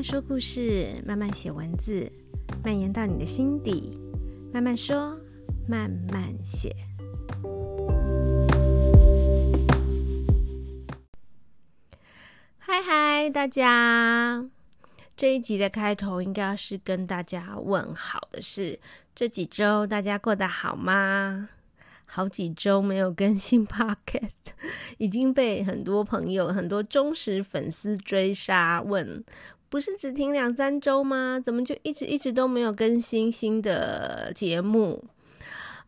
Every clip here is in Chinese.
慢说故事，慢慢写文字，蔓延到你的心底。慢慢说，慢慢写。嗨嗨，大家！这一集的开头应该是跟大家问好的是，这几周大家过得好吗？好几周没有更新 Podcast，已经被很多朋友、很多忠实粉丝追杀问，不是只停两三周吗？怎么就一直一直都没有更新新的节目？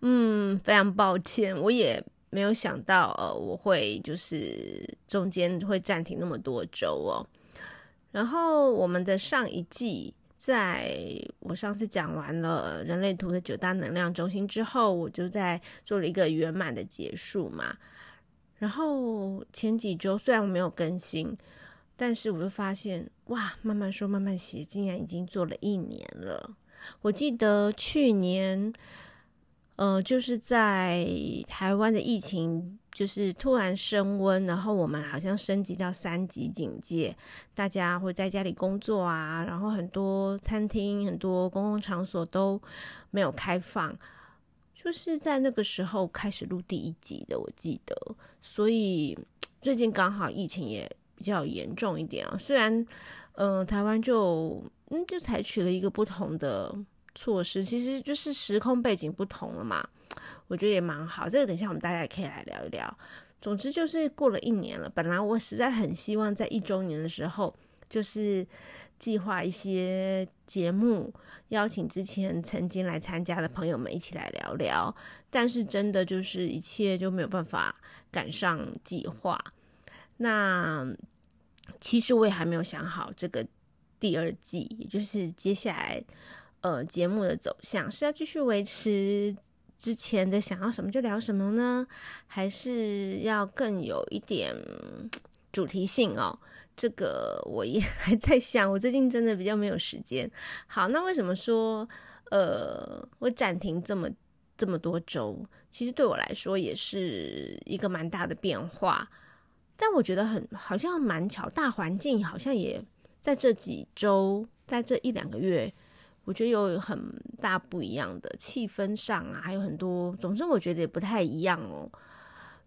嗯，非常抱歉，我也没有想到，呃，我会就是中间会暂停那么多周哦。然后我们的上一季。在我上次讲完了人类图的九大能量中心之后，我就在做了一个圆满的结束嘛。然后前几周虽然我没有更新，但是我就发现哇，慢慢说慢慢写，竟然已经做了一年了。我记得去年，呃，就是在台湾的疫情。就是突然升温，然后我们好像升级到三级警戒，大家会在家里工作啊，然后很多餐厅、很多公共场所都没有开放，就是在那个时候开始录第一集的，我记得。所以最近刚好疫情也比较严重一点啊，虽然嗯、台湾就嗯就采取了一个不同的措施，其实就是时空背景不同了嘛。我觉得也蛮好，这个等一下我们大家也可以来聊一聊。总之就是过了一年了，本来我实在很希望在一周年的时候，就是计划一些节目，邀请之前曾经来参加的朋友们一起来聊聊。但是真的就是一切就没有办法赶上计划。那其实我也还没有想好这个第二季，也就是接下来呃节目的走向是要继续维持。之前的想要什么就聊什么呢？还是要更有一点 主题性哦？这个我也还在想。我最近真的比较没有时间。好，那为什么说呃，我暂停这么这么多周？其实对我来说也是一个蛮大的变化。但我觉得很好像蛮巧，大环境好像也在这几周，在这一两个月。我觉得有很大不一样的气氛上啊，还有很多，总之我觉得也不太一样哦。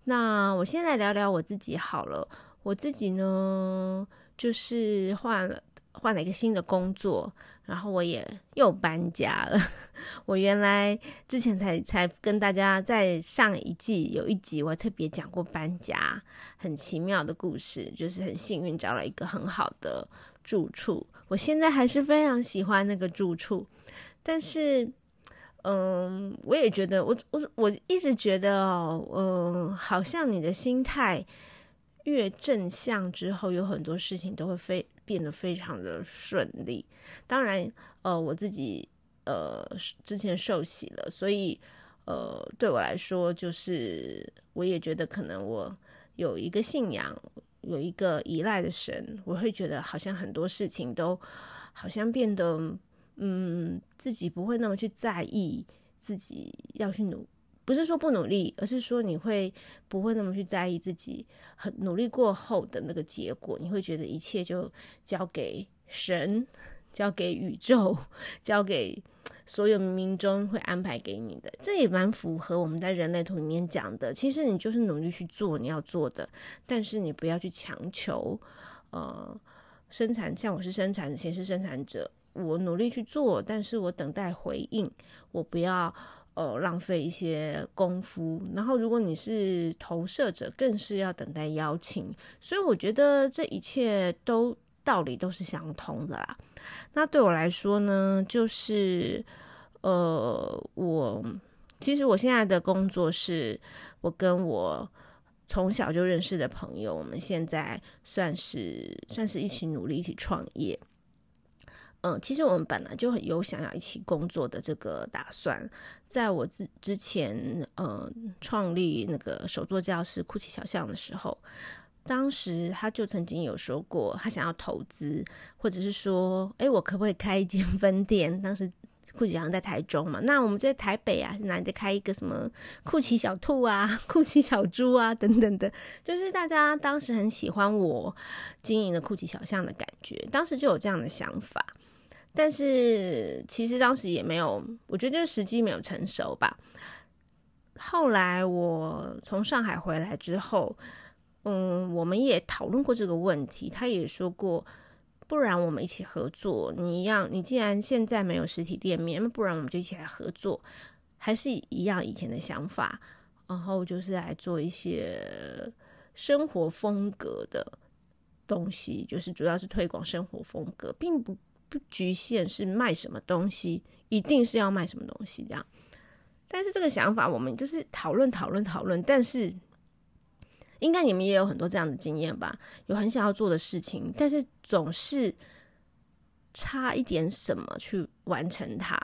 那我先来聊聊我自己好了。我自己呢，就是换了换了一个新的工作，然后我也又搬家了。我原来之前才才跟大家在上一季有一集，我特别讲过搬家很奇妙的故事，就是很幸运找了一个很好的住处。我现在还是非常喜欢那个住处，但是，嗯，我也觉得，我我我一直觉得哦，嗯，好像你的心态越正向之后，有很多事情都会非变得非常的顺利。当然，呃，我自己呃之前受洗了，所以呃对我来说，就是我也觉得可能我有一个信仰。有一个依赖的神，我会觉得好像很多事情都好像变得，嗯，自己不会那么去在意自己要去努，不是说不努力，而是说你会不会那么去在意自己很努力过后的那个结果，你会觉得一切就交给神，交给宇宙，交给。所有冥冥中会安排给你的，这也蛮符合我们在人类图里面讲的。其实你就是努力去做你要做的，但是你不要去强求。呃，生产像我是生产者，是生产者，我努力去做，但是我等待回应，我不要呃浪费一些功夫。然后如果你是投射者，更是要等待邀请。所以我觉得这一切都道理都是相通的啦。那对我来说呢，就是，呃，我其实我现在的工作是我跟我从小就认识的朋友，我们现在算是算是一起努力一起创业。嗯、其实我们本来就很有想要一起工作的这个打算，在我之之前，呃，创立那个手作教室酷奇小象的时候。当时他就曾经有说过，他想要投资，或者是说，诶，我可不可以开一间分店？当时酷奇小象在台中嘛，那我们在台北啊，哪里在开一个什么酷奇小兔啊、酷奇小猪啊等等的，就是大家当时很喜欢我经营的酷奇小象的感觉，当时就有这样的想法，但是其实当时也没有，我觉得就是时机没有成熟吧。后来我从上海回来之后，嗯，我们也讨论过这个问题，他也说过。不然我们一起合作。你一样，你既然现在没有实体店面，不然我们就一起来合作，还是一样以前的想法。然后就是来做一些生活风格的东西，就是主要是推广生活风格，并不不局限是卖什么东西，一定是要卖什么东西这样。但是这个想法我们就是讨论讨论讨论，但是。应该你们也有很多这样的经验吧？有很想要做的事情，但是总是差一点什么去完成它，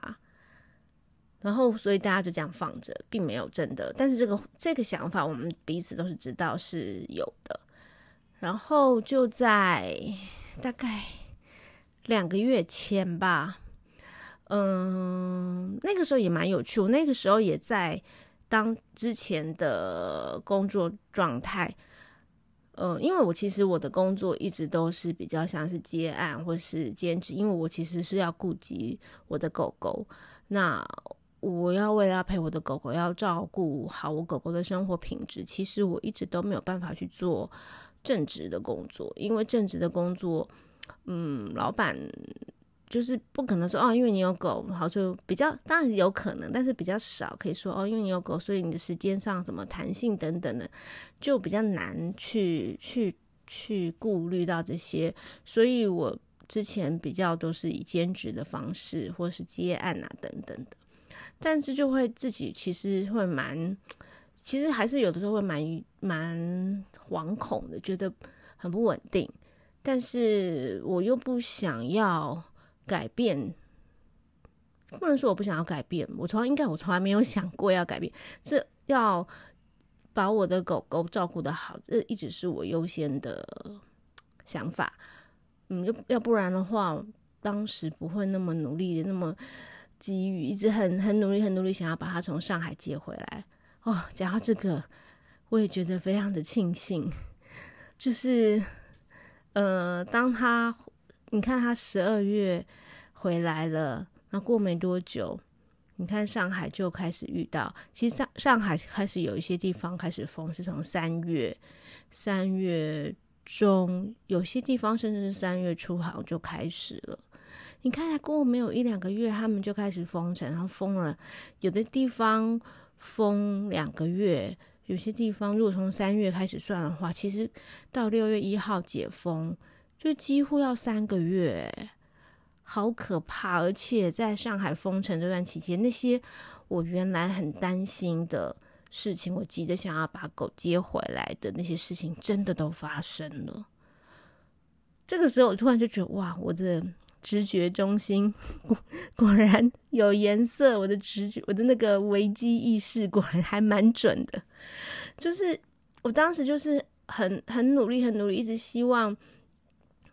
然后所以大家就这样放着，并没有真的。但是这个这个想法，我们彼此都是知道是有的。然后就在大概两个月前吧，嗯，那个时候也蛮有趣。我那个时候也在。当之前的工作状态，呃，因为我其实我的工作一直都是比较像是接案或是兼职，因为我其实是要顾及我的狗狗，那我要为了要陪我的狗狗，要照顾好我狗狗的生活品质，其实我一直都没有办法去做正职的工作，因为正职的工作，嗯，老板。就是不可能说哦，因为你有狗，好就比较当然有可能，但是比较少可以说哦，因为你有狗，所以你的时间上什么弹性等等的，就比较难去去去顾虑到这些。所以我之前比较都是以兼职的方式，或是接案啊等等的，但是就会自己其实会蛮，其实还是有的时候会蛮蛮惶恐的，觉得很不稳定，但是我又不想要。改变，不能说我不想要改变，我从来应该我从来没有想过要改变。这要把我的狗狗照顾得好，这一直是我优先的想法。嗯，要要不然的话，当时不会那么努力的，那么急于一直很很努力很努力想要把它从上海接回来。哦，讲到这个，我也觉得非常的庆幸，就是呃，当他。你看他十二月回来了，那过没多久，你看上海就开始遇到，其实上上海开始有一些地方开始封，是从三月三月中，有些地方甚至是三月初好像就开始了。你看才过没有一两个月，他们就开始封城，然后封了，有的地方封两个月，有些地方如果从三月开始算的话，其实到六月一号解封。就几乎要三个月，好可怕！而且在上海封城这段期间，那些我原来很担心的事情，我急着想要把狗接回来的那些事情，真的都发生了。这个时候，我突然就觉得，哇，我的直觉中心果果然有颜色，我的直觉，我的那个危机意识果然还蛮准的。就是我当时就是很很努力，很努力，一直希望。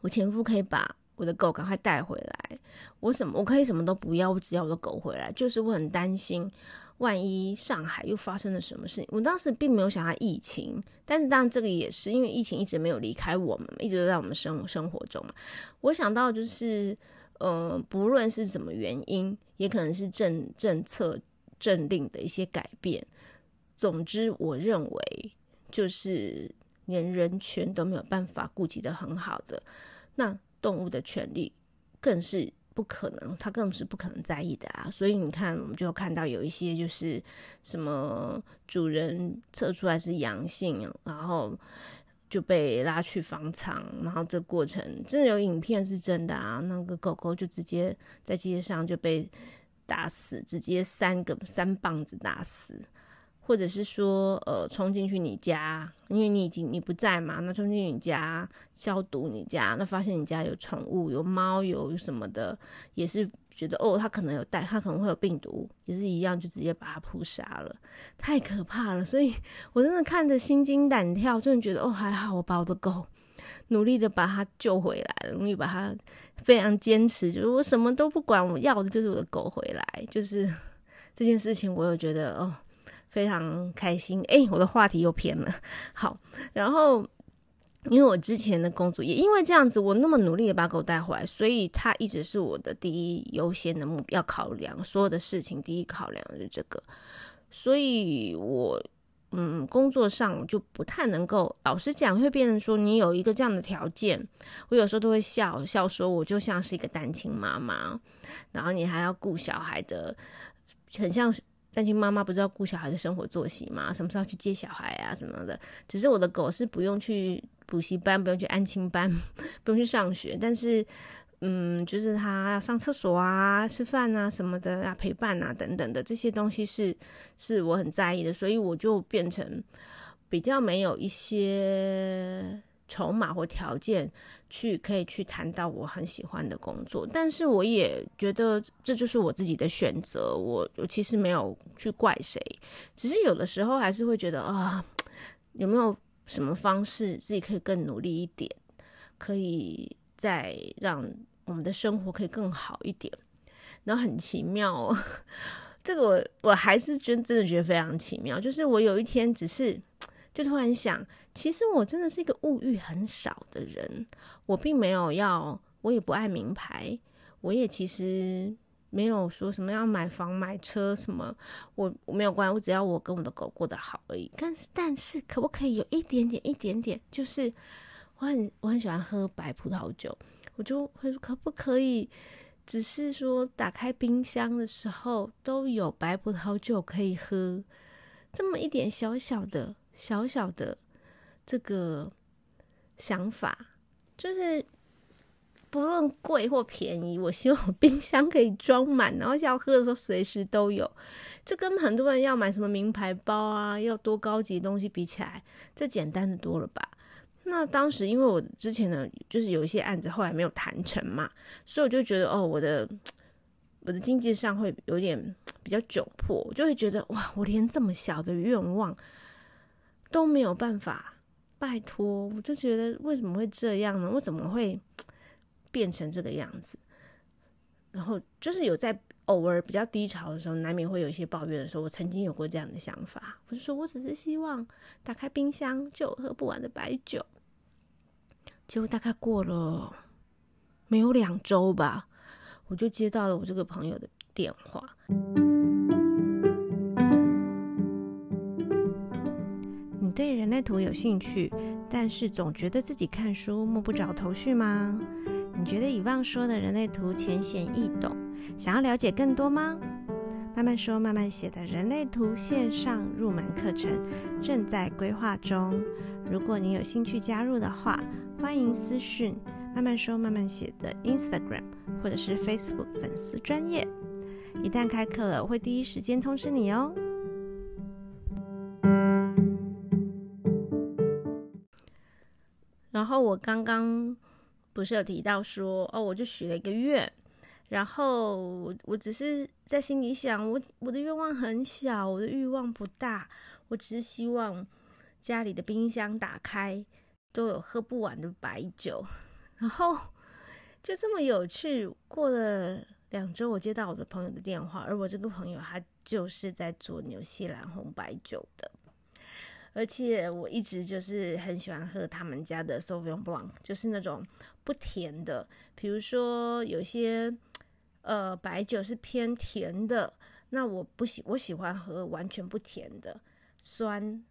我前夫可以把我的狗赶快带回来，我什么我可以什么都不要，我只要我的狗回来。就是我很担心，万一上海又发生了什么事情。我当时并没有想到疫情，但是当然这个也是因为疫情一直没有离开我们，一直都在我们生生活中。我想到就是，呃，不论是什么原因，也可能是政政策政令的一些改变。总之，我认为就是。连人权都没有办法顾及的很好的，那动物的权利更是不可能，他更是不可能在意的啊！所以你看，我们就看到有一些就是什么主人测出来是阳性，然后就被拉去方舱，然后这过程真的有影片是真的啊！那个狗狗就直接在街上就被打死，直接三个三棒子打死。或者是说，呃，冲进去你家，因为你已经你不在嘛，那冲进你家消毒你家，那发现你家有宠物，有猫，有什么的，也是觉得哦，它可能有带，它可能会有病毒，也是一样，就直接把它扑杀了，太可怕了。所以我真的看着心惊胆跳，真的觉得哦，还好我把我的狗努力的把它救回来了，努力把它非常坚持，就是我什么都不管，我要的就是我的狗回来，就是这件事情，我又觉得哦非常开心。哎，我的话题又偏了，好，然后。因为我之前的工作也因为这样子，我那么努力的把狗带回来，所以它一直是我的第一优先的目标考量。所有的事情第一考量的是这个，所以我嗯工作上就不太能够，老实讲会变成说你有一个这样的条件，我有时候都会笑笑说，我就像是一个单亲妈妈，然后你还要顾小孩的，很像。担心妈妈不知道顾小孩的生活作息嘛？什么时候去接小孩啊什么的？只是我的狗是不用去补习班，不用去安亲班，不用去上学。但是，嗯，就是它要上厕所啊、吃饭啊什么的啊、陪伴啊等等的这些东西是是我很在意的，所以我就变成比较没有一些。筹码或条件去可以去谈到我很喜欢的工作，但是我也觉得这就是我自己的选择。我我其实没有去怪谁，只是有的时候还是会觉得啊，有没有什么方式自己可以更努力一点，可以再让我们的生活可以更好一点。然后很奇妙哦，这个我我还是真真的觉得非常奇妙，就是我有一天只是就突然想。其实我真的是一个物欲很少的人，我并没有要，我也不爱名牌，我也其实没有说什么要买房买车什么，我我没有关，我只要我跟我的狗过得好而已。但是但是，可不可以有一点点一点点？就是我很我很喜欢喝白葡萄酒，我就会可不可以，只是说打开冰箱的时候都有白葡萄酒可以喝，这么一点小小的小小的。这个想法就是不论贵或便宜，我希望冰箱可以装满，然后要喝的时候随时都有。这跟很多人要买什么名牌包啊，要多高级的东西比起来，这简单的多了吧？那当时因为我之前呢，就是有一些案子后来没有谈成嘛，所以我就觉得哦，我的我的经济上会有点比较窘迫，我就会觉得哇，我连这么小的愿望都没有办法。拜托，我就觉得为什么会这样呢？为什么会 变成这个样子？然后就是有在偶尔比较低潮的时候，难免会有一些抱怨的时候。我曾经有过这样的想法，我就说我只是希望打开冰箱就有喝不完的白酒。结果大概过了没有两周吧，我就接到了我这个朋友的电话。对人类图有兴趣，但是总觉得自己看书摸不着头绪吗？你觉得以旺说的人类图浅显易懂，想要了解更多吗？慢慢说慢慢写的人类图线上入门课程正在规划中，如果你有兴趣加入的话，欢迎私讯慢慢说慢慢写的 Instagram 或者是 Facebook 粉丝专页，一旦开课了，我会第一时间通知你哦。然后我刚刚不是有提到说哦，我就许了一个愿，然后我只是在心里想，我我的愿望很小，我的欲望不大，我只是希望家里的冰箱打开都有喝不完的白酒。然后就这么有趣，过了两周，我接到我的朋友的电话，而我这个朋友他就是在做纽西兰红白酒的。而且我一直就是很喜欢喝他们家的 Sauvignon Blanc，就是那种不甜的。比如说有些呃白酒是偏甜的，那我不喜我喜欢喝完全不甜的，酸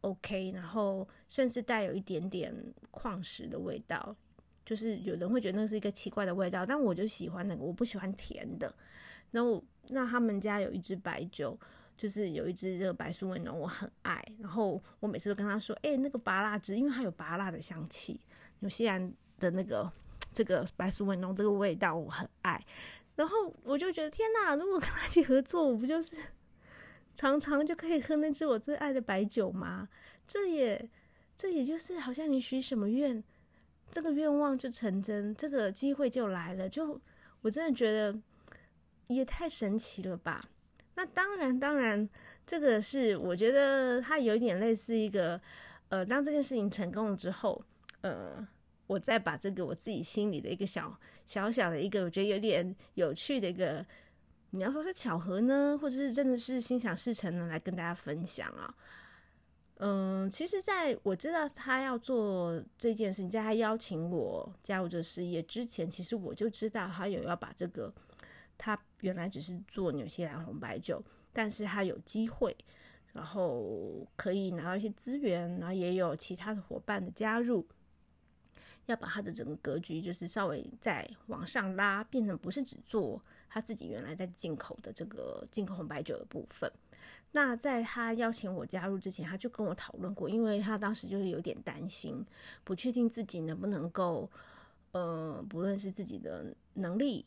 OK，然后甚至带有一点点矿石的味道。就是有人会觉得那是一个奇怪的味道，但我就喜欢那个，我不喜欢甜的。那我那他们家有一支白酒。就是有一支这个白苏维浓，我很爱。然后我每次都跟他说：“哎、那个芭乐汁，因为它有芭乐的香气，纽西兰的那个这个白苏维浓这个味道我很爱。”然后我就觉得天哪，如果跟他一起合作，我不就是 常常就可以喝那支我最爱的白酒吗？这也这也就是好像你许什么愿，这个愿望就成真，这个机会就来了。就我真的觉得也太神奇了吧！那当然，当然，这个是我觉得它有点类似一个，呃，当这件事情成功了之后，呃，我再把这个我自己心里的一个小小小的一个我觉得有点有趣的一个，你要说是巧合呢，或者是真的是心想事成呢，来跟大家分享啊。嗯，其实在我知道他要做这件事情，在他邀请我加入这事业之前，其实我就知道他有要把这个，他原来只是做纽西兰红白酒，但是他有机会，然后可以拿到一些资源，然后也有其他的伙伴的加入，要把他的整个格局就是稍微再往上拉，变成不是只做他自己原来在进口的这个进口红白酒的部分。那在他邀请我加入之前，他就跟我讨论过，因为他当时就是有点担心，不确定自己能不能够，呃，不论是自己的能力，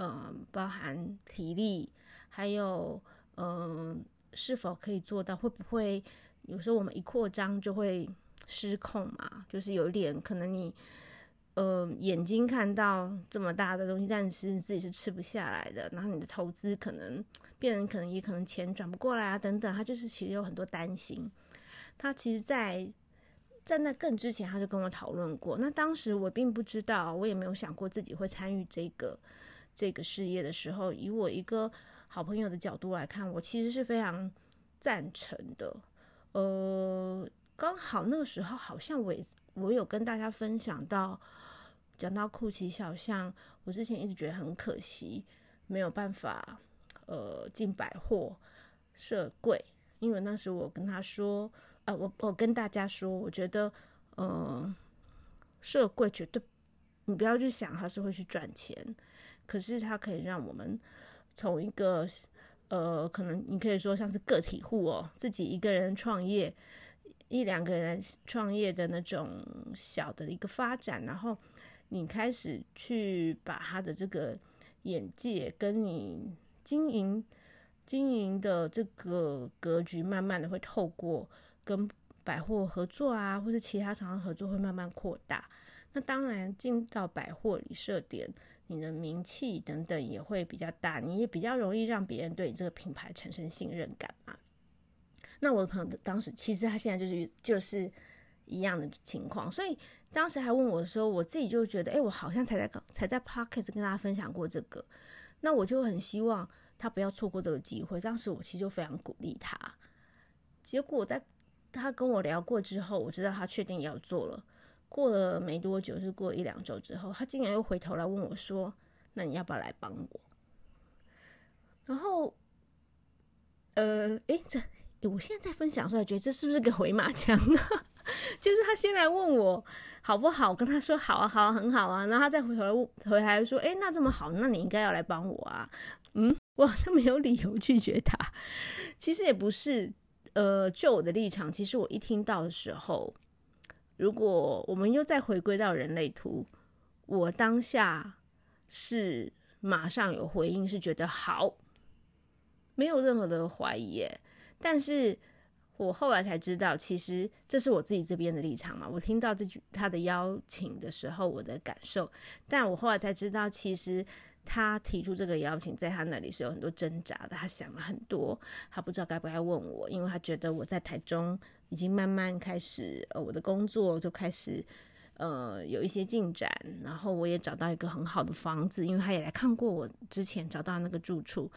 呃，包含体力，还有，嗯、呃，是否可以做到，会不会有时候我们一扩张就会失控嘛？就是有一点可能你。呃，眼睛看到这么大的东西，但是自己是吃不下来的。然后你的投资可能变成，可能也可能钱转不过来啊，等等。他就是其实有很多担心。他其实，在在那更之前，他就跟我讨论过。那当时我并不知道，我也没有想过自己会参与这个这个事业的时候，以我一个好朋友的角度来看，我其实是非常赞成的。呃。刚好那个时候，好像我我有跟大家分享到，讲到酷奇小象，我之前一直觉得很可惜，没有办法呃进百货设柜，因为那时我跟他说，呃，我我跟大家说，我觉得呃设柜绝对你不要去想它是会去赚钱，可是它可以让我们从一个呃可能你可以说像是个体户哦，自己一个人创业。一两个人创业的那种小的一个发展，然后你开始去把他的这个眼界跟你经营经营的这个格局，慢慢的会透过跟百货合作啊，或者其他厂商合作，会慢慢扩大。那当然进到百货里设点，你的名气等等也会比较大，你也比较容易让别人对你这个品牌产生信任感嘛。那我的朋友当时其实他现在就是就是一样的情况，所以当时还问我的时候，我自己就觉得，哎，我好像才在刚才在 Pocket 跟大家分享过这个，那我就很希望他不要错过这个机会。当时我其实就非常鼓励他，结果在他跟我聊过之后，我知道他确定要做了。过了没多久，是过一两周之后，他竟然又回头来问我说：“那你要不要来帮我？”然后，呃，哎，这。我现在在分享出来，觉得这是不是个回马枪啊？就是他先来问我好不好，我跟他说好啊，好啊，很好啊，然后他再回头来问，回来说，哎，那这么好，那你应该要来帮我啊。嗯，我好像没有理由拒绝他。其实也不是，呃，就我的立场，其实我一听到的时候，如果我们又再回归到人类图，我当下是马上有回应，是觉得好，没有任何的怀疑耶。但是我后来才知道，其实这是我自己这边的立场嘛。我听到这句他的邀请的时候，我的感受。但我后来才知道，其实他提出这个邀请，在他那里是有很多挣扎的。他想了很多，他不知道该不该问我，因为他觉得我在台中已经慢慢开始，呃，我的工作就开始。呃，有一些进展，然后我也找到一个很好的房子，因为他也来看过我之前找到那个住处，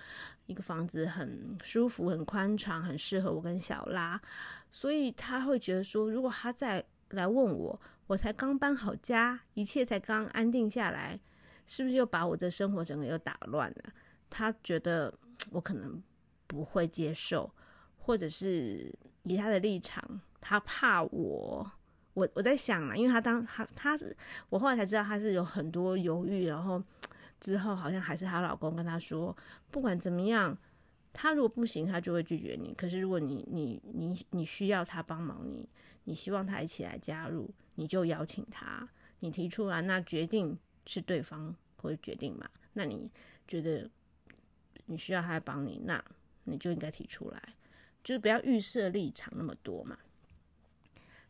一个房子很舒服、很宽敞，很适合我跟小拉，所以他会觉得说，如果他再来问我，我才刚搬好家，一切才刚安定下来，是不是又把我的生活整个又打乱了？他觉得我可能不会接受，或者是以他的立场，他怕我。我我在想啊，因为他当他他是我后来才知道他是有很多犹豫，然后之后好像还是她老公跟她说，不管怎么样，他如果不行，他就会拒绝你。可是如果你你你你需要他帮忙，你你希望他一起来加入，你就邀请他，你提出来，那决定是对方会决定嘛？那你觉得你需要他帮你，那你就应该提出来，就是不要预设立场那么多嘛。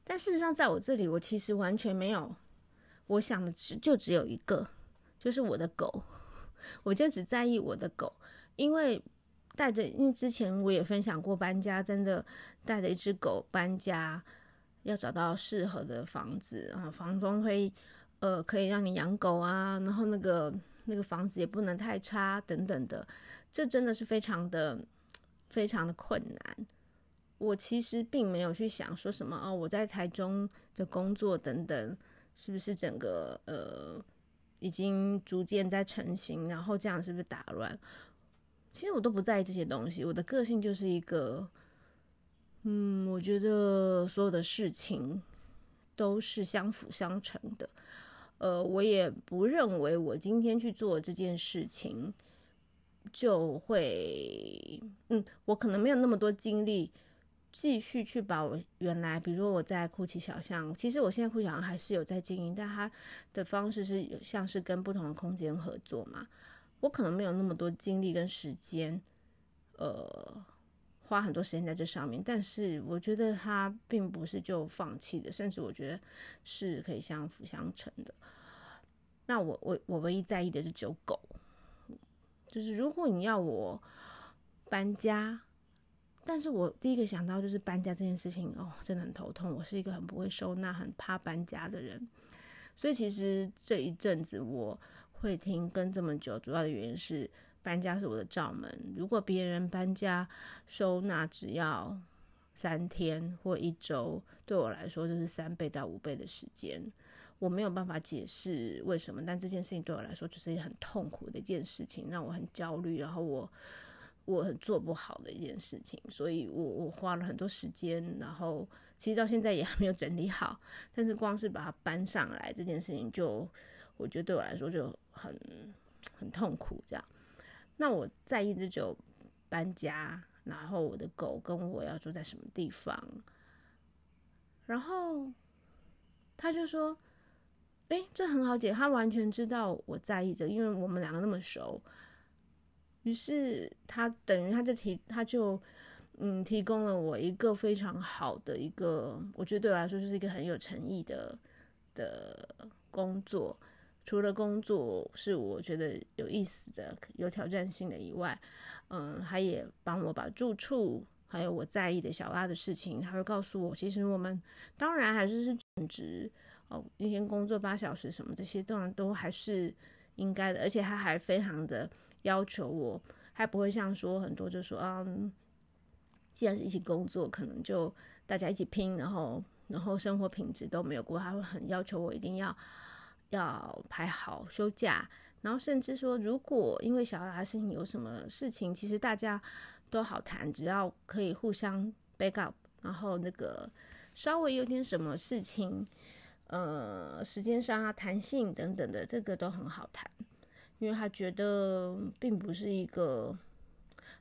但事实上，在我这里，我其实完全没有，我想的只就只有一个，就是我的狗，我就只在意我的狗，因为带着，因为之前我也分享过搬家，真的带着一只狗搬家，要找到适合的房子，啊房东会呃可以让你养狗啊，然后那个那个房子也不能太差等等的，这真的是非常的非常的困难。我其实并没有去想说什么哦，我在台中的工作等等，是不是整个呃已经逐渐在成型，然后这样是不是打乱？其实我都不在意这些东西，我的个性就是一个，嗯，我觉得所有的事情都是相辅相成的。呃，我也不认为我今天去做这件事情就会，嗯，我可能没有那么多精力。继续去把我原来，比如说我在酷奇小巷，其实我现在酷奇小巷还是有在经营，但它的方式是像是跟不同的空间合作嘛。我可能没有那么多精力跟时间，呃，花很多时间在这上面。但是我觉得它并不是就放弃的，甚至我觉得是可以相辅相成的。那我我我唯一在意的是只有狗，就是如果你要我搬家。但是我第一个想到就是搬家这件事情哦，真的很头痛。我是一个很不会收纳、很怕搬家的人，所以其实这一阵子我会停更这么久，主要的原因是搬家是我的罩门。如果别人搬家收纳只要三天或一周，对我来说就是三倍到五倍的时间，我没有办法解释为什么。但这件事情对我来说就是很痛苦的一件事情，让我很焦虑，然后我。我很做不好的一件事情，所以我我花了很多时间，然后其实到现在也还没有整理好。但是光是把它搬上来这件事情就，我觉得对我来说就很很痛苦。这样，那我在意的就搬家，然后我的狗跟我要住在什么地方，然后他就说：“诶，这很好解，他完全知道我在意着，因为我们两个那么熟。”于是他等于他就提他就嗯提供了我一个非常好的一个，我觉得对我来说就是一个很有诚意的的工作。除了工作是我觉得有意思的、有挑战性的以外，嗯，他也帮我把住处还有我在意的小拉的事情，他会告诉我，其实我们当然还是是正职哦，一天工作八小时什么这些当然都还是应该的，而且他还非常的。要求我还不会像说很多就说啊，既然是一起工作，可能就大家一起拼，然后然后生活品质都没有过，他会很要求我一定要要排好休假，然后甚至说如果因为小孩的事情有什么事情，其实大家都好谈，只要可以互相 back up，然后那个稍微有点什么事情，呃，时间上啊弹性等等的，这个都很好谈。因为他觉得并不是一个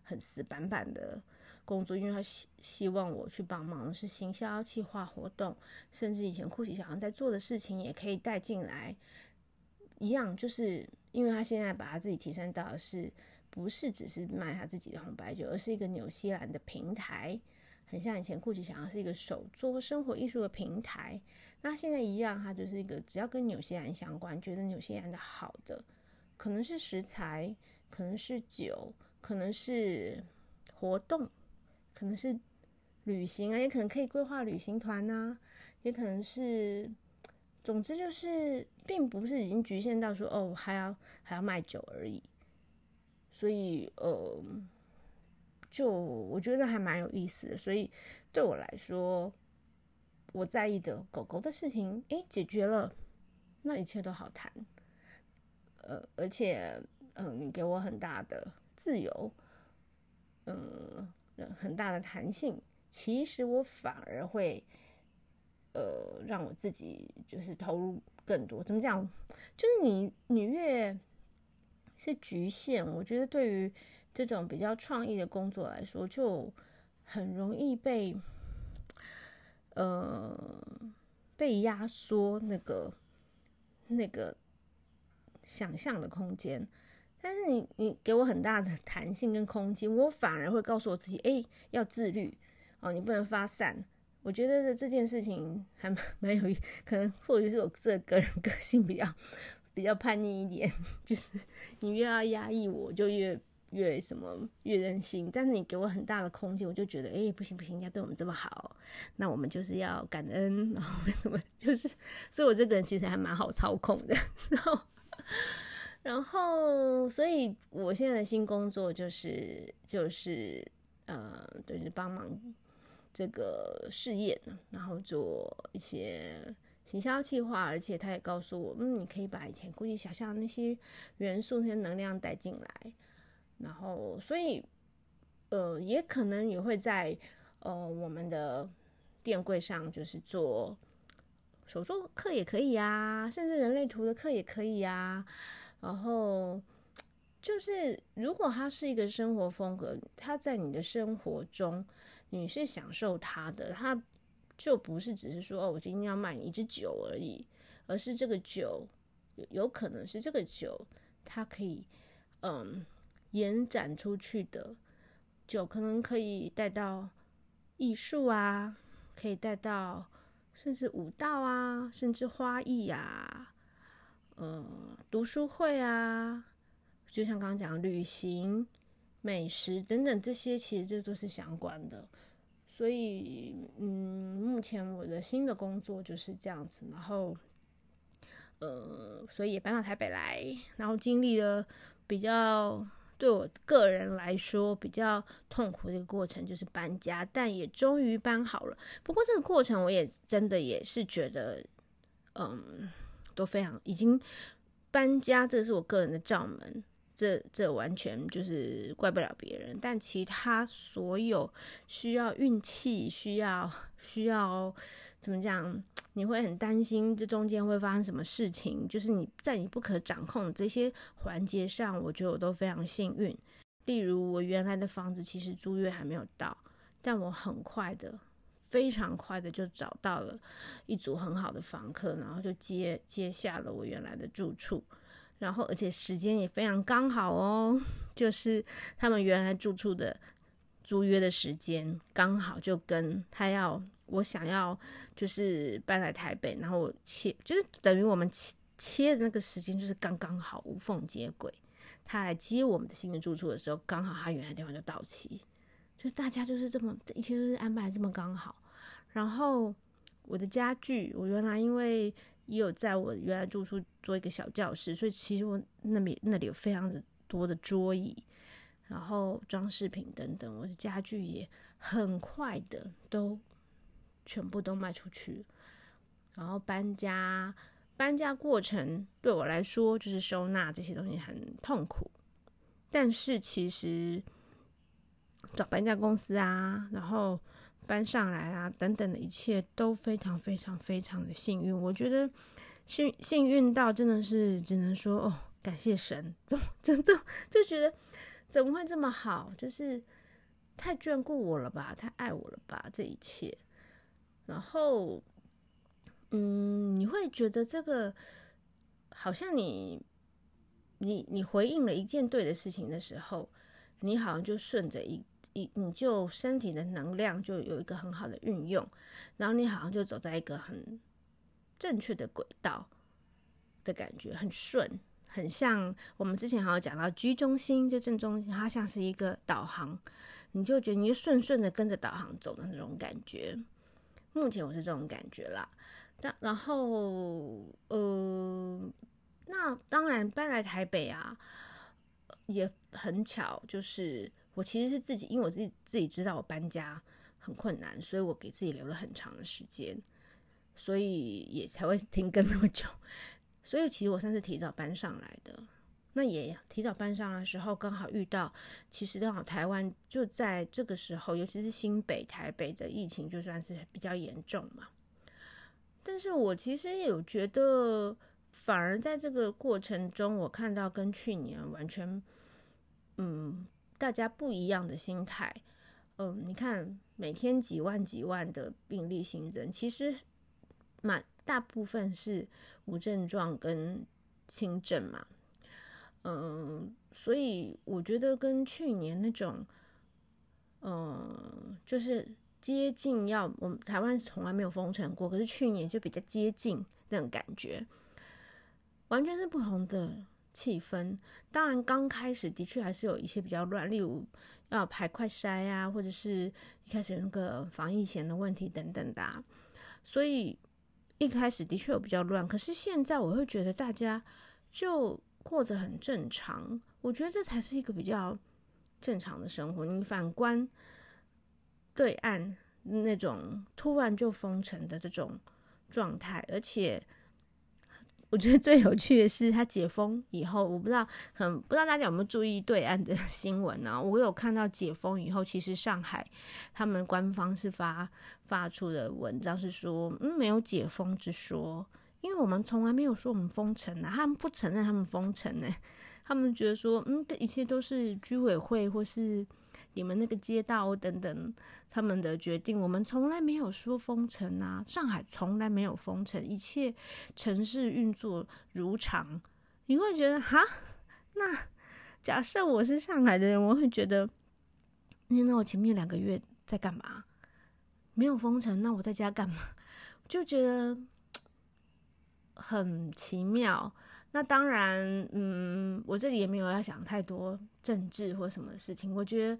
很死板板的工作，因为他希希望我去帮忙，是行销、企划活动，甚至以前酷奇小象在做的事情也可以带进来。一样，就是因为他现在把他自己提升到是不是只是卖他自己的红白酒，而是一个纽西兰的平台，很像以前酷奇想要是一个手作生活艺术的平台。那现在一样，它就是一个只要跟纽西兰相关，觉得纽西兰的好的。可能是食材，可能是酒，可能是活动，可能是旅行啊，也可能可以规划旅行团呐，也可能是，总之就是，并不是已经局限到说哦，还要还要卖酒而已。所以呃，就我觉得还蛮有意思的。所以对我来说，我在意的狗狗的事情，诶，解决了，那一切都好谈。呃，而且，嗯、你给我很大的自由，嗯、很大的弹性。其实我反而会，呃，让我自己就是投入更多。怎么讲？就是你，你越是局限，我觉得对于这种比较创意的工作来说，就很容易被，呃，被压缩那个，那个。想象的空间，但是你你给我很大的弹性跟空间，我反而会告诉我自己，哎，要自律哦，你不能发散。我觉得这件事情还 蛮有意，可能或许是我这个人个性比较比较叛逆一点，就是你越要压抑我，就越越什么越任性，但是你给我很大的空间，我就觉得，哎、不行不行，人家对我们这么好，那我们就是要感恩，然后为什么就是，所以我这个人其实还蛮好操控的，然后，然后，所以我现在的新工作就是就是呃，就是帮忙这个事业，然后做一些。行销计划，而且他也告诉我，嗯，你可以把以前估计想象那些元素、那些能量带进来，然后，所以，呃，也可能也会在呃我们的店柜上，就是做手作课也可以啊，甚至人类图的课也可以啊。然后，就是如果它是一个生活风格，它在你的生活中你是享受它的，它。就不是只是说哦，我今天要卖你一支酒而已，而是这个酒有有可能是这个酒，它可以嗯延展出去的酒，可能可以带到艺术啊，可以带到甚至舞蹈啊，甚至花艺啊，呃，读书会啊，就像刚刚讲旅行、美食等等这些，其实这都是相关的。所以，嗯，目前我的新的工作就是这样子，然后，呃，所以也搬到台北来，然后经历了比较对我个人来说比较痛苦的一个过程，就是搬家，但也终于搬好了。不过这个过程我也真的也是觉得，嗯，都非常已经搬家，这是我个人的罩门。这这完全就是怪不了别人，但其他所有需要运气、需要需要怎么讲？你会很担心这中间会发生什么事情，就是你在你不可掌控的这些环节上，我觉得我都非常幸运。例如，我原来的房子其实租约还没有到，但我很快的、非常快的就找到了一组很好的房客，然后就接接下了我原来的住处。然后，而且时间也非常刚好哦，就是他们原来住处的租约的时间刚好就跟他要我想要就是搬来台北，然后切就是等于我们切切的那个时间就是刚刚好无缝接轨。他来接我们的新的住处的时候，刚好他原来地方就到期，就大家就是这么这一切都是安排这么刚好。然后我的家具，我原来因为。也有在我原来住处做一个小教室，所以其实我那边那里有非常的多的桌椅，然后装饰品等等，我的家具也很快的都全部都卖出去。然后搬家，搬家过程对我来说就是收纳这些东西很痛苦，但是其实找搬家公司啊，然后。搬上来啊，等等的一切都非常非常非常的幸运。我觉得幸幸运到真的是只能说哦，感谢神，怎么就就就觉得怎么会这么好？就是太眷顾我了吧，太爱我了吧，这一切。然后，嗯，你会觉得这个好像你你你回应了一件对的事情的时候，你好像就顺着一。一你就身体的能量就有一个很好的运用，然后你好像就走在一个很正确的轨道的感觉，很顺，很像我们之前好像讲到居中心，就正中心，它像是一个导航，你就觉得你就顺顺的跟着导航走的那种感觉。目前我是这种感觉啦，但然后呃，那当然搬来台北啊，也很巧，就是。我其实是自己，因为我自己自己知道我搬家很困难，所以我给自己留了很长的时间，所以也才会停更那么久。所以其实我算是提早搬上来的，那也提早搬上来的时候，刚好遇到，其实刚好台湾就在这个时候，尤其是新北、台北的疫情就算是比较严重嘛。但是我其实有觉得，反而在这个过程中，我看到跟去年完全，嗯。大家不一样的心态，嗯，你看每天几万几万的病例新增，其实蛮大部分是无症状跟轻症嘛，嗯，所以我觉得跟去年那种，嗯，就是接近要我们台湾从来没有封城过，可是去年就比较接近那种感觉，完全是不同的气氛。当然，刚开始的确还是有一些比较乱，例如要排快筛啊，或者是一开始有那个防疫险的问题等等的。所以一开始的确有比较乱，可是现在我会觉得大家就过得很正常。我觉得这才是一个比较正常的生活。你反观对岸那种突然就封城的这种状态，而且。我觉得最有趣的是，他解封以后，我不知道，很不知道大家有没有注意对岸的新闻呢？我有看到解封以后，其实上海他们官方是发发出的文章是说，嗯，没有解封之说，因为我们从来没有说我们封城啊，他们不承认他们封城呢，他们觉得说，嗯，这一切都是居委会或是。你们那个街道等等，他们的决定，我们从来没有说封城啊。上海从来没有封城，一切城市运作如常。你会觉得哈？那假设我是上海的人，我会觉得，那我前面两个月在干嘛？没有封城，那我在家干嘛？就觉得很奇妙。那当然，嗯，我这里也没有要想太多政治或什么事情。我觉得，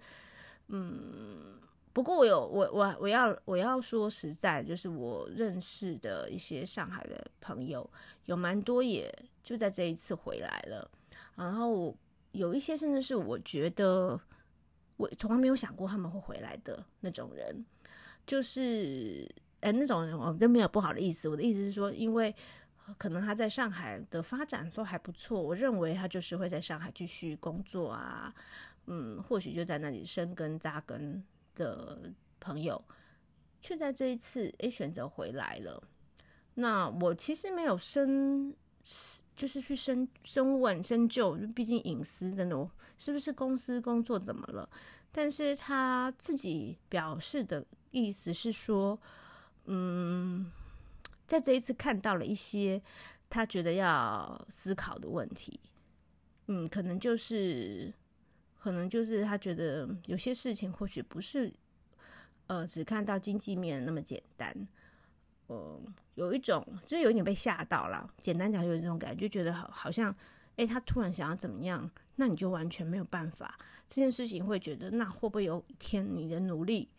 嗯，不过我有我我我要我要说实在，就是我认识的一些上海的朋友，有蛮多也就在这一次回来了。然后有一些甚至是我觉得我从来没有想过他们会回来的那种人，就是哎，那种人我真没有不好的意思。我的意思是说，因为。可能他在上海的发展都还不错，我认为他就是会在上海继续工作啊，嗯，或许就在那里生根扎根的朋友，却在这一次诶选择回来了。那我其实没有深，就是去深深问深究，毕竟隐私的那种，是不是公司工作怎么了？但是他自己表示的意思是说，嗯。在这一次看到了一些他觉得要思考的问题，嗯，可能就是，可能就是他觉得有些事情或许不是，呃，只看到经济面那么简单，呃，有一种就是有点被吓到了，简单讲有这种感觉，就觉得好好像，哎，他突然想要怎么样，那你就完全没有办法，这件事情会觉得，那会不会有一天你的努力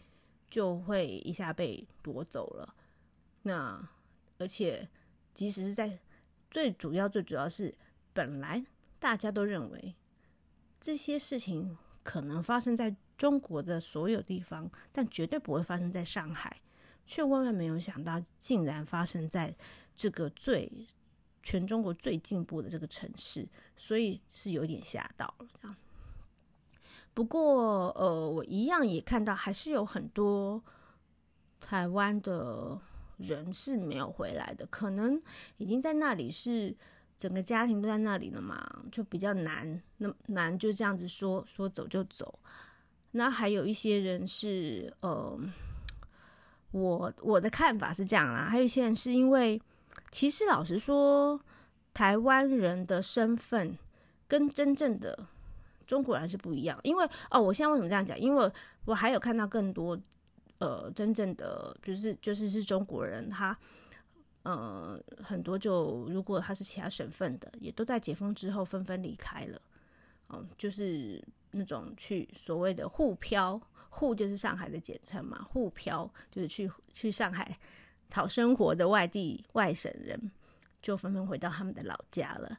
就会一下被夺走了？那。而且，即使是在最主要、最主要是，本来大家都认为这些事情可能发生在中国的所有地方，但绝对不会发生在上海，却万万没有想到，竟然发生在这个最全中国最进步的这个城市，所以是有点吓到了。这样。不过，呃，我一样也看到，还是有很多台湾的。人是没有回来的，可能已经在那里，是整个家庭都在那里了嘛，就比较难。那难就这样子说说走就走。那还有一些人是，呃，我我的看法是这样啦。还有一些人是因为，其实老实说，台湾人的身份跟真正的中国人是不一样。因为哦，我现在为什么这样讲？因为我还有看到更多。呃，真正的就是就是是中国人，他呃很多就如果他是其他省份的，也都在解封之后纷纷离开了。嗯、就是那种去所谓的沪漂，沪就是上海的简称嘛，沪漂就是去去上海讨生活的外地外省人，就纷纷回到他们的老家了。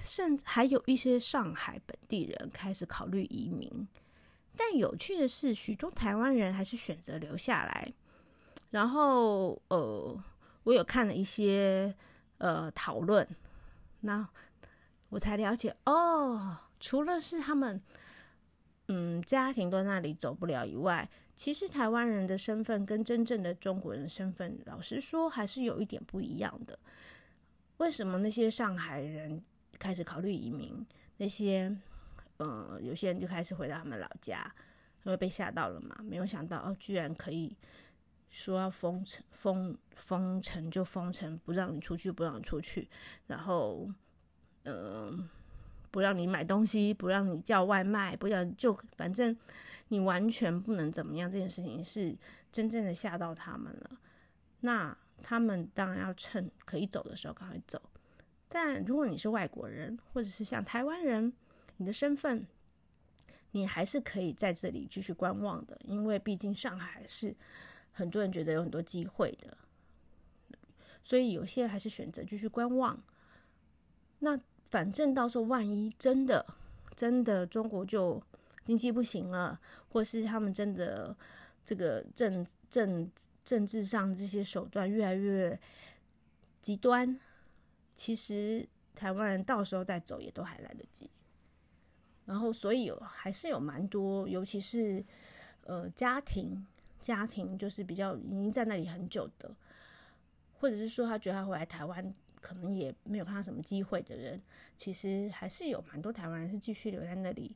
甚还有一些上海本地人开始考虑移民。但有趣的是，许多台湾人还是选择留下来。然后，呃，我有看了一些呃讨论，那我才了解哦，除了是他们嗯家庭都在那里走不了以外，其实台湾人的身份跟真正的中国人身份，老实说还是有一点不一样的。为什么那些上海人开始考虑移民？那些？嗯，有些人就开始回到他们老家，因为被吓到了嘛，没有想到哦，居然可以说要封城，封封城就封城，不让你出去，不让你出去，然后嗯，不让你买东西，不让你叫外卖，不让就反正你完全不能怎么样，这件事情是真正的吓到他们了。那他们当然要趁可以走的时候赶快走。但如果你是外国人，或者是像台湾人，你的身份，你还是可以在这里继续观望的，因为毕竟上海是很多人觉得有很多机会的，所以有些人还是选择继续观望。那反正到时候万一真的真的中国就经济不行了，或是他们真的这个政政政治上这些手段越来越极端。其实台湾人到时候再走也都还来得及，然后所以有还是有蛮多，尤其是呃家庭家庭就是比较已经在那里很久的，或者是说他觉得他回来台湾可能也没有看到什么机会的人，其实还是有蛮多台湾人是继续留在那里。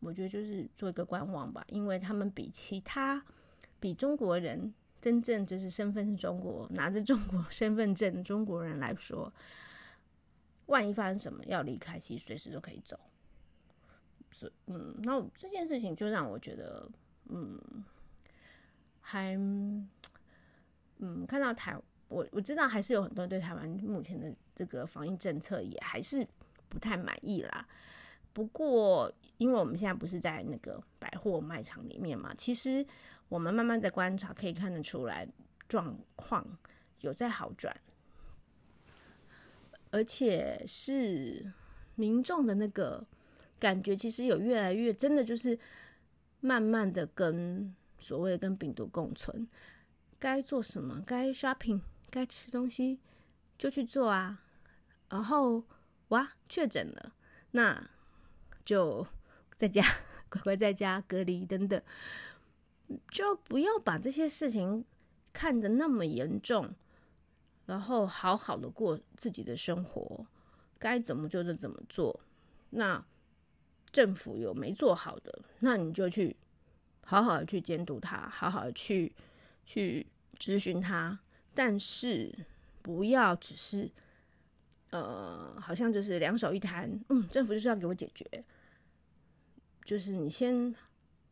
我觉得就是做一个观望吧，因为他们比其他比中国人。真正就是身份是中国，拿着中国 身份证的中国人来说，万一发生什么要离开，其实随时都可以走。是，嗯，那这件事情就让我觉得，嗯，还，嗯，看到台，我我知道还是有很多人对台湾目前的这个防疫政策也还是不太满意啦。不过，因为我们现在不是在那个百货卖场里面嘛，其实。我们慢慢的观察，可以看得出来状况有在好转，而且是民众的那个感觉，其实有越来越真的就是慢慢的跟所谓的跟病毒共存，该做什么，该 shopping，该吃东西就去做啊，然后哇确诊了，那就在家 乖乖在家隔离等等。就不要把这些事情看得那么严重，然后好好的过自己的生活，该怎么做就怎么做。那政府有没做好的，那你就去好好的去监督他，好好的去去咨询他，但是不要只是呃，好像就是两手一摊，嗯，政府就是要给我解决，就是你先。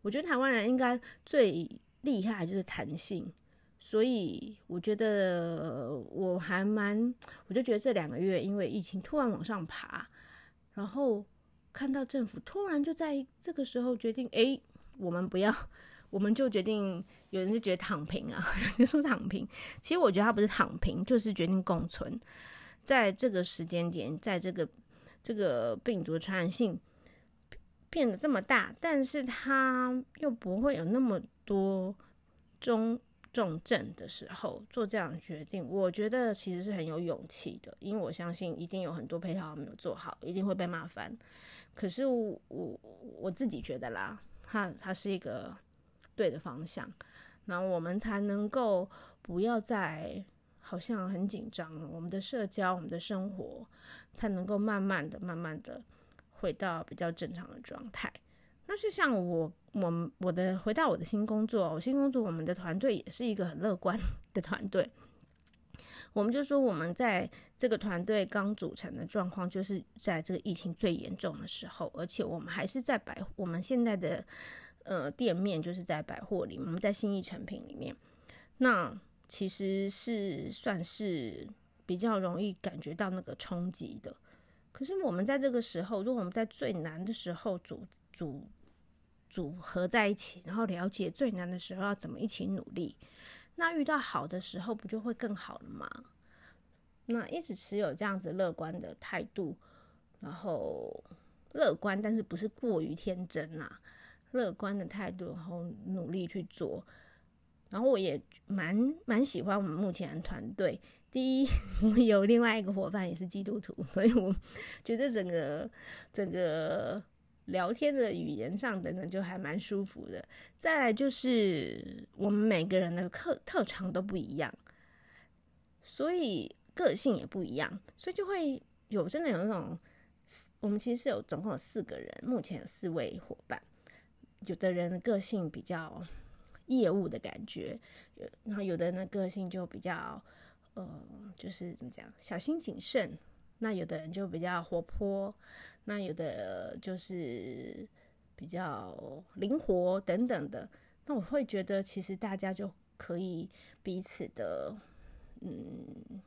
我觉得台湾人应该最厉害就是弹性，所以我觉得我还蛮，我就觉得这两个月因为疫情突然往上爬，然后看到政府突然就在这个时候决定，哎，我们不要，我们就决定，有人就觉得躺平啊，有 人就说躺平，其实我觉得他不是躺平，就是决定共存，在这个时间点，在这个这个病毒传染性。变得这么大，但是他又不会有那么多中重症的时候做这样的决定，我觉得其实是很有勇气的，因为我相信一定有很多配套没有做好，一定会被骂翻。可是我我，自己觉得啦，它它是一个对的方向，那我们才能够不要再好像很紧张，我们的社交、我们的生活才能够慢慢的、慢慢的。回到比较正常的状态，那就像我我我的回到我的新工作，我新工作我们的团队也是一个很乐观的团队。我们就说我们在这个团队刚组成的状况，就是在这个疫情最严重的时候，而且我们还是在百我们现在的呃店面就是在百货里，我们在新义成品里面，那其实是算是比较容易感觉到那个冲击的。可是我们在这个时候，如果我们在最难的时候组组组合在一起，然后了解最难的时候要怎么一起努力，那遇到好的时候不就会更好了吗？那一直持有这样子乐观的态度，然后乐观，但是不是过于天真啊？乐观的态度，然后努力去做。然后我也蛮蛮喜欢我们目前团队。第一，我有另外一个伙伴也是基督徒，所以我觉得整个整个聊天的语言上等等就还蛮舒服的。再来就是我们每个人的特特长都不一样，所以个性也不一样，所以就会有真的有那种，我们其实是有总共有四个人，目前有四位伙伴，有的人的个性比较业务的感觉，然后有的人的个性就比较。呃，就是怎么讲，小心谨慎。那有的人就比较活泼，那有的就是比较灵活等等的。那我会觉得，其实大家就可以彼此的嗯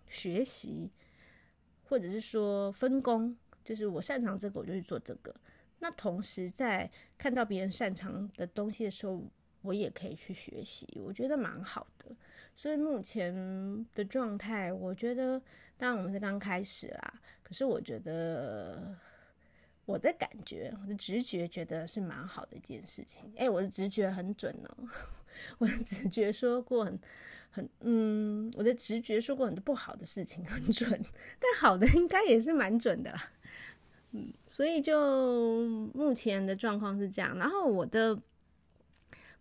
学习，或者是说分工，就是我擅长这个，我就去做这个。那同时在看到别人擅长的东西的时候，我也可以去学习，我觉得蛮好的。所以目前的状态，我觉得，当然我们是刚开始啦，可是我觉得我的感觉，我的直觉觉得是蛮好的一件事情。哎，我的直觉很准哦，我的直觉说过很很嗯，我的直觉说过很多不好的事情很准，但好的应该也是蛮准的啦。嗯，所以就目前的状况是这样，然后我的。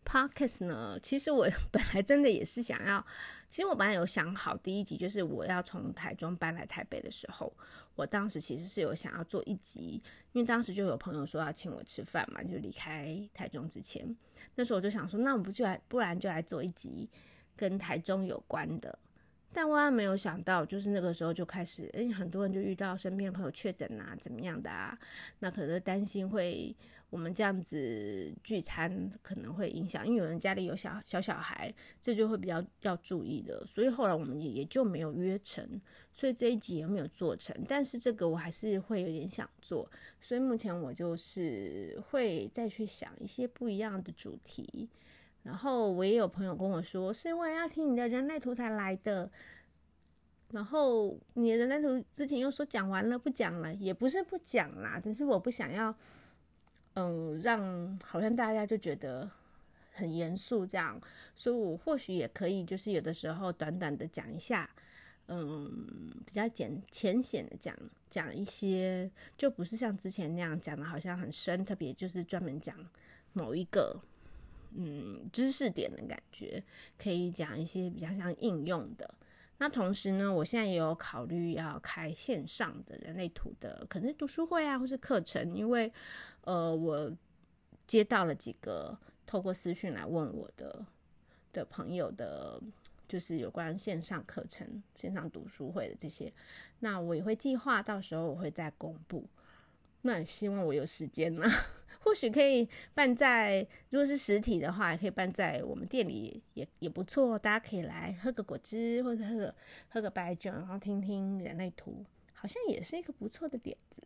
Podcast 呢，其实我 本来真的也是想要，其实我本来有想好第一集，就是我要从台中搬来台北的时候，我当时其实是有想要做一集，因为当时就有朋友说要请我吃饭嘛，就离开台中之前，那时候我就想说，那我不就来，不然就来做一集跟台中有关的。但万万没有想到，就是那个时候就开始，哎，很多人就遇到身边的朋友确诊啊，怎么样的啊？那可能担心会我们这样子聚餐可能会影响，因为有人家里有小小小孩，这就会比较要注意的。所以后来我们也也就没有约成，所以这一集也没有做成。但是这个我还是会有点想做，所以目前我就是会再去想一些不一样的主题。然后我也有朋友跟我说，是因为要听你的人类图才来的。然后你的人类图之前又说讲完了不讲了，也不是不讲啦，只是我不想要，嗯，让好像大家就觉得很严肃这样。所以我或许也可以，就是有的时候短短的讲一下，嗯，比较简浅显的讲讲一些，就不是像之前那样讲的好像很深，特别就是专门讲某一个。嗯，知识点的感觉，可以讲一些比较像应用的。那同时呢，我现在也有考虑要开线上的人类图的，可能是读书会啊，或是课程。因为，呃，我接到了几个透过私讯来问我的的朋友的，就是有关线上课程、线上读书会的这些。那我也会计划，到时候我会再公布。那也希望我有时间呢。或许可以办在，如果是实体的话，也可以办在我们店里，也也不错。大家可以来喝个果汁，或者喝个喝个白酒，然后听听人类图，好像也是一个不错的点子。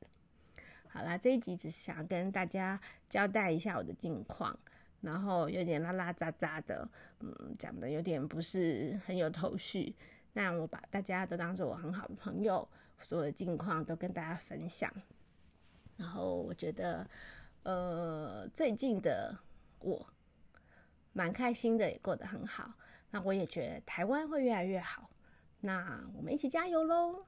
好啦，这一集只是想跟大家交代一下我的近况，然后有点拉拉杂杂的，嗯，讲的有点不是很有头绪。那我把大家都当做我很好的朋友，所有的近况都跟大家分享。然后我觉得。呃，最近的我蛮开心的，也过得很好。那我也觉得台湾会越来越好。那我们一起加油喽！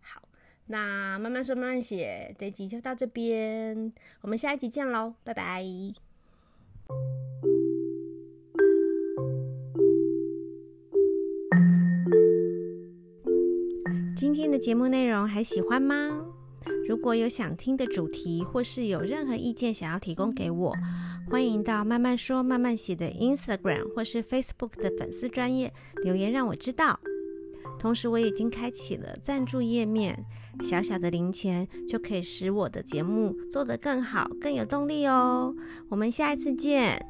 好，那慢慢说慢慢写，这集就到这边，我们下一集见喽，拜拜。今天的节目内容还喜欢吗？如果有想听的主题，或是有任何意见想要提供给我，欢迎到慢慢说慢慢写的 Instagram 或是 Facebook 的粉丝专页留言让我知道。同时，我已经开启了赞助页面，小小的零钱就可以使我的节目做得更好、更有动力哦。我们下一次见。